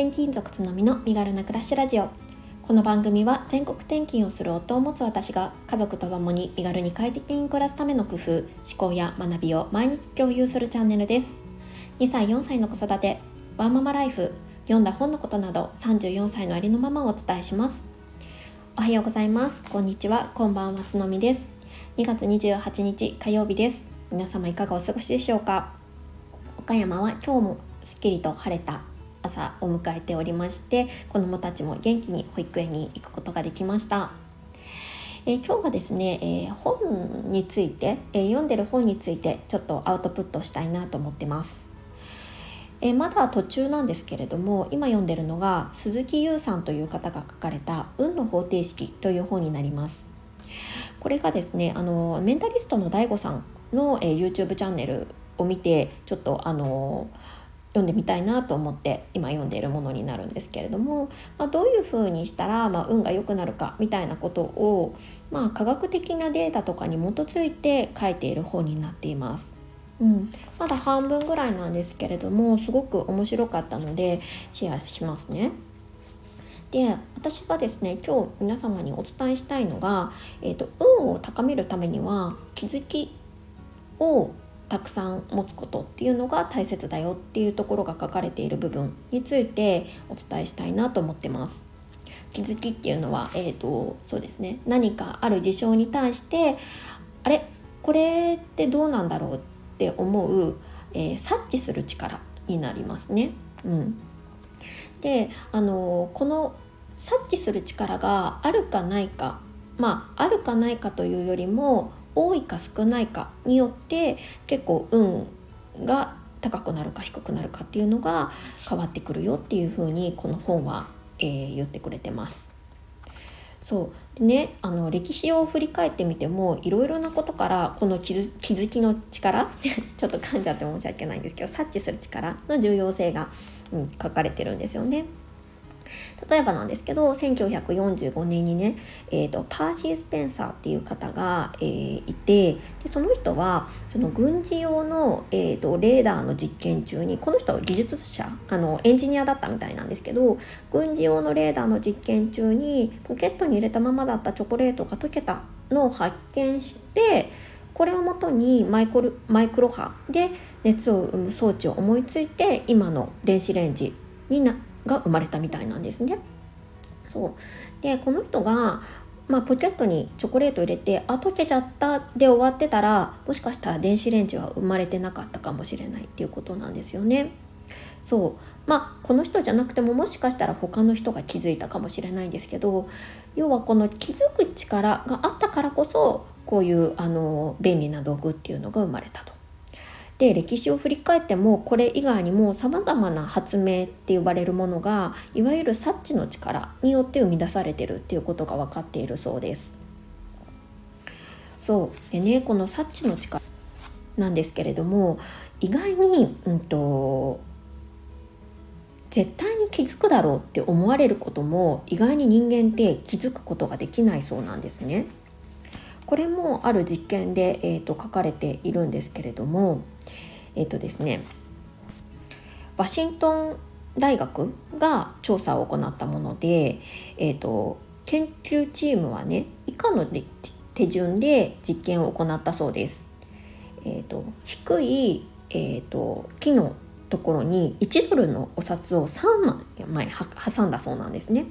転勤族つのみの身軽な暮らしラジオ。この番組は全国転勤をする夫を持つ私が家族と共に身軽に快適に暮らすための工夫思考や学びを毎日共有するチャンネルです。2歳4歳の子育てワンママライフ読んだ本のことなど34歳のありのままをお伝えします。おはようございます。こんにちは。こんばんはつのみです。2月28日火曜日です。皆様いかがお過ごしでしょうか？岡山は今日もすっきりと晴れた朝を迎えておりまして子どもたちも元気に保育園に行くことができました。えー、今日はですね、えー、本について、えー、読んでる本についてちょっとアウトプットしたいなと思ってます。えまだ途中なんですけれども今読んでるのが鈴木優さんという方が書かれた「運の方程式」という本になります。これがですねあのメンタリストの DAIGO さんの、え YouTube チャンネルを見てちょっとあの読んでみたいなと思って今読んでいるものになるんですけれども、まあ、どういうふうにしたら、まあ、運が良くなるかみたいなことを、まあ、科学的なデータとかに基づいて書いている本になっています。うん、まだ半分ぐらいなんですけれどもすごく面白かったのでシェアしますね。で私がですね今日皆様にお伝えしたいのが、えーと運を高めるためには気づきをたくさん持つことっていうのが大切だよっていうところが書かれている部分についてお伝えしたいなと思ってます。気づきっていうのは、えーと、そうですね何かある事象に対してあれ？これってどうなんだろうって思う、えー、察知する力になりますね。うん、であのこの察知する力があるかないかまああるかないかというよりも多いか少ないかによって結構運が高くなるか低くなるかっていうのが変わってくるよっていうふうにこの本は、えー、言ってくれてます。そうでねあの歴史を振り返ってみてもいろいろなことからこの気づ気づきの力 ちょっと噛んじゃって申し訳ないんですけど察知する力の重要性が、うん、書かれてるんですよね。例えばなんですけど1945年にね、えーと、パーシー・スペンサーっていう方が、えー、いてでその人はその軍事用の、えーと、レーダーの実験中にこの人は技術者あのエンジニアだったみたいなんですけど軍事用のレーダーの実験中にポケットに入れたままだったチョコレートが溶けたのを発見してこれをもとにマイクロマイクロ波で熱を生む装置を思いついて今の電子レンジになが生まれたみたいなんですね。そうでこの人が、まあ、ポケットにチョコレート入れてあ溶けちゃったで終わってたらもしかしたら電子レンジは生まれてなかったかもしれないっていうことなんですよね。そうまあこの人じゃなくてももしかしたら他の人が気づいたかもしれないんですけど要はこの気づく力があったからこそこういうあの便利な道具っていうのが生まれたと。で歴史を振り返ってもこれ以外にもさまざまな発明って呼ばれるものがいわゆる察知の力によって生み出されてるっていうことが分かっているそうです。そうでねこの察知の力なんですけれども意外に、うんと、絶対に気づくだろうって思われることも意外に人間って気づくことができないそうなんですね。これもある実験で、えーと、書かれているんですけれどもえっ、とですねワシントン大学が調査を行ったもので、えーと、研究チームはね以下の手順で実験を行ったそうです。えーと、低い、えーと、木のところに1ドルのお札を3枚挟んだそうなんですね。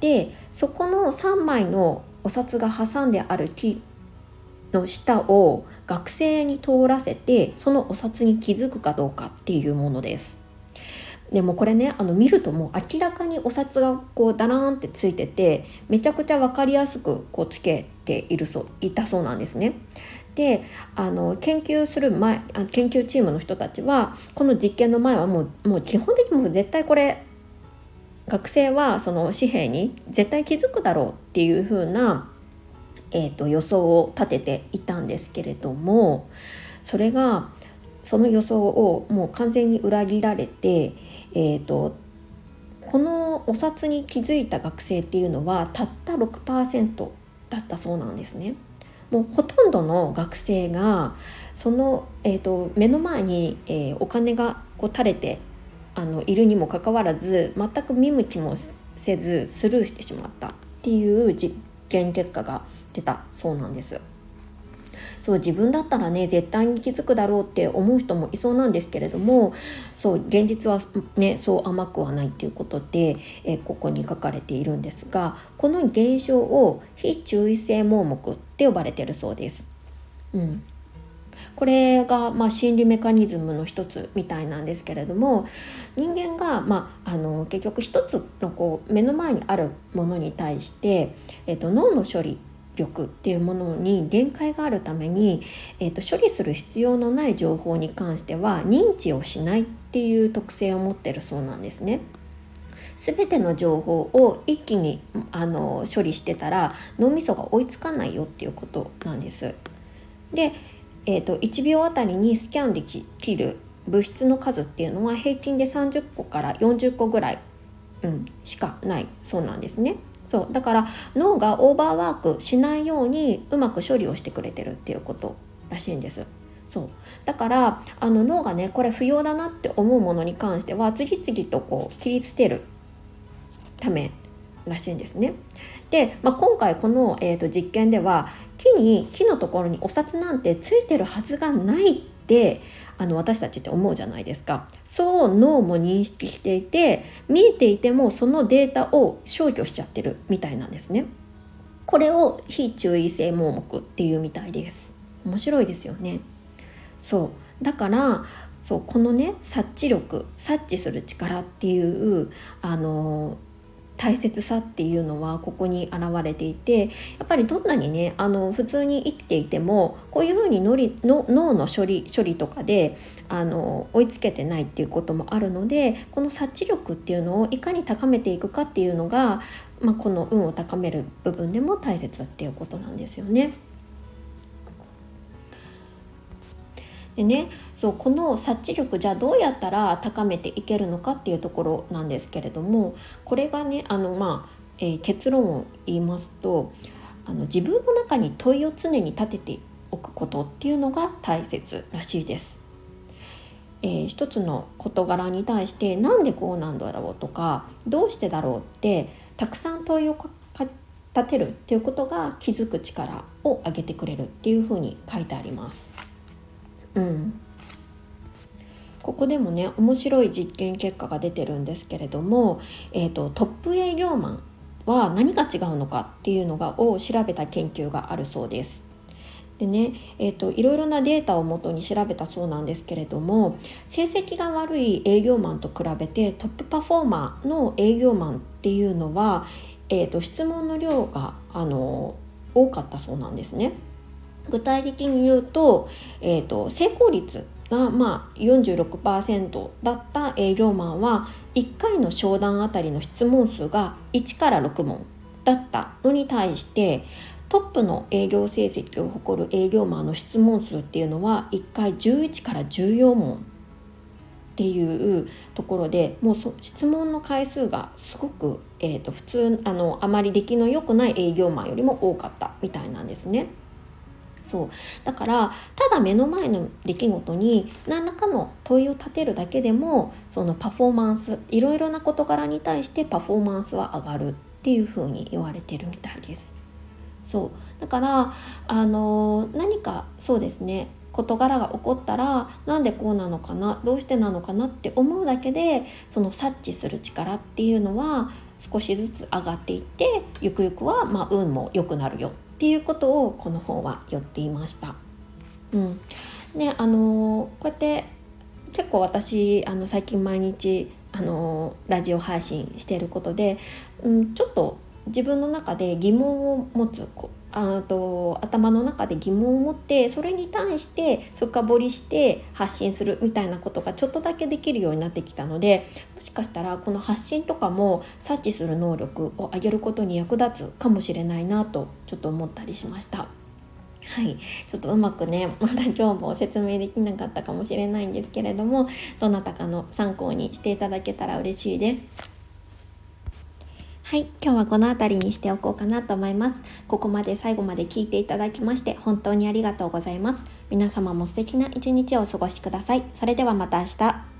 でそこの3枚のお札が挟んである木の下を学生に通らせてそのお札に気づくかどうかっていうものです。でもこれねあの見るともう明らかにお札がこうダラーンってついててめちゃくちゃ分かりやすくこうつけているそういたそうなんですね。であの研究する前研究チームの人たちはこの実験の前はもうもう基本的にもう絶対これ学生はその紙幣に絶対気づくだろうっていう風な、えーと、予想を立てていたんですけれどもそれがその予想をもう完全に裏切られて、えーと、このお札に気づいた学生っていうのはたった6%だったそうなんですね。もうほとんどの学生がその、えーと目の前に、えー、お金がこう垂れてあのいるにもかかわらず全く見向きもせずスルーしてしまったっていう実験結果が出たそうなんです。そう自分だったらね絶対に気づくだろうって思う人もいそうなんですけれどもそう現実はねそう甘くはないっていうことで、え、ここに書かれているんですがこの現象を非注意性盲目って呼ばれてるそうです。うんこれがまあ心理メカニズムの一つみたいなんですけれども人間がまああの結局一つのこう目の前にあるものに対して、えー、と脳の処理力っていうものに限界があるために、えー、と処理する必要のない情報に関しては認知をしないっていう特性を持ってるそうなんですね。全ての情報を一気にあの処理してたら脳みそが追いつかないよっていうことなんです。で、えーと、1秒あたりにスキャンできる物質の数っていうのは平均で30個から40個ぐらい、うん、しかないそうなんですね。そうだから脳がオーバーワークしないようにうまく処理をしてくれてるっていうことらしいんです。そうだからあの脳がねこれ不要だなって思うものに関しては次々とこう切り捨てるためらしいんですね。で、まあ、今回この、えーと実験では木に木のところにお札なんてついてるはずがないってあの私たちって思うじゃないですか。そう脳も認識していて見えていてもそのデータを消去しちゃってるみたいなんですね。これを非注意性盲目っていうみたいです。面白いですよね。そう。だからそうこのね察知力察知する力っていうあの大切さっていうのはここに現れていてやっぱりどんなにねあの普通に生きていてもこういうふうにのりの脳の処理処理とかであの追いつけてないっていうこともあるのでこの察知力っていうのをいかに高めていくかっていうのが、まあ、この運を高める部分でも大切っていうことなんですよね。でねそうこの察知力じゃあどうやったら高めていけるのかっていうところなんですけれどもこれがねあの、まあえー、結論を言いますとあの自分の中に問いを常に立てておくことっていうのが大切らしいです。えー、一つの事柄に対してなんでこうなんだろうとかどうしてだろうってたくさん問いを立てるっていうことが気づく力を上げてくれるっていうふうに書いてあります。うん、ここでもね面白い実験結果が出てるんですけれども、えーと、トップ営業マンは何が違うのかっていうのがを調べた研究があるそうです。でね、えーと、いろいろなデータをもとに調べたそうなんですけれども成績が悪い営業マンと比べてトップパフォーマーの営業マンっていうのは、えーと質問の量があの多かったそうなんですね。具体的に言うと,、えーと、成功率がまあ46%だった営業マンは1回の商談あたりの質問数が1から6問だったのに対してトップの営業成績を誇る営業マンの質問数っていうのは1回11から14問っていうところでもう質問の回数がすごく、えーと普通あのあまり出来の良くない営業マンよりも多かったみたいなんですね。そうだからただ目の前の出来事に何らかの問いを立てるだけでもそのパフォーマンスいろいろな事柄に対してパフォーマンスは上がるっていうふうに言われてるみたいです。そうだからあの何かそうですね事柄が起こったらなんでこうなのかなどうしてなのかなって思うだけでその察知する力っていうのは少しずつ上がっていってゆくゆくはま運も良くなるよっていうことをこの本は言っていました。うんねあのこうやって結構私あの最近毎日あのラジオ配信していることで、うん、ちょっと自分の中で疑問を持つあと頭の中で疑問を持ってそれに対して深掘りして発信するみたいなことがちょっとだけできるようになってきたのでもしかしたらこの発信とかも察知する能力を上げることに役立つかもしれないなとちょっと思ったりしました。はい、ちょっとうまくね まだ今日も説明できなかったかもしれないんですけれどもどなたかの参考にしていただけたら嬉しいです。はい、今日はこの辺りにしておこうかなと思います。ここまで最後まで聞いていただきまして本当にありがとうございます。皆様も素敵な一日をお過ごしください。それではまた明日。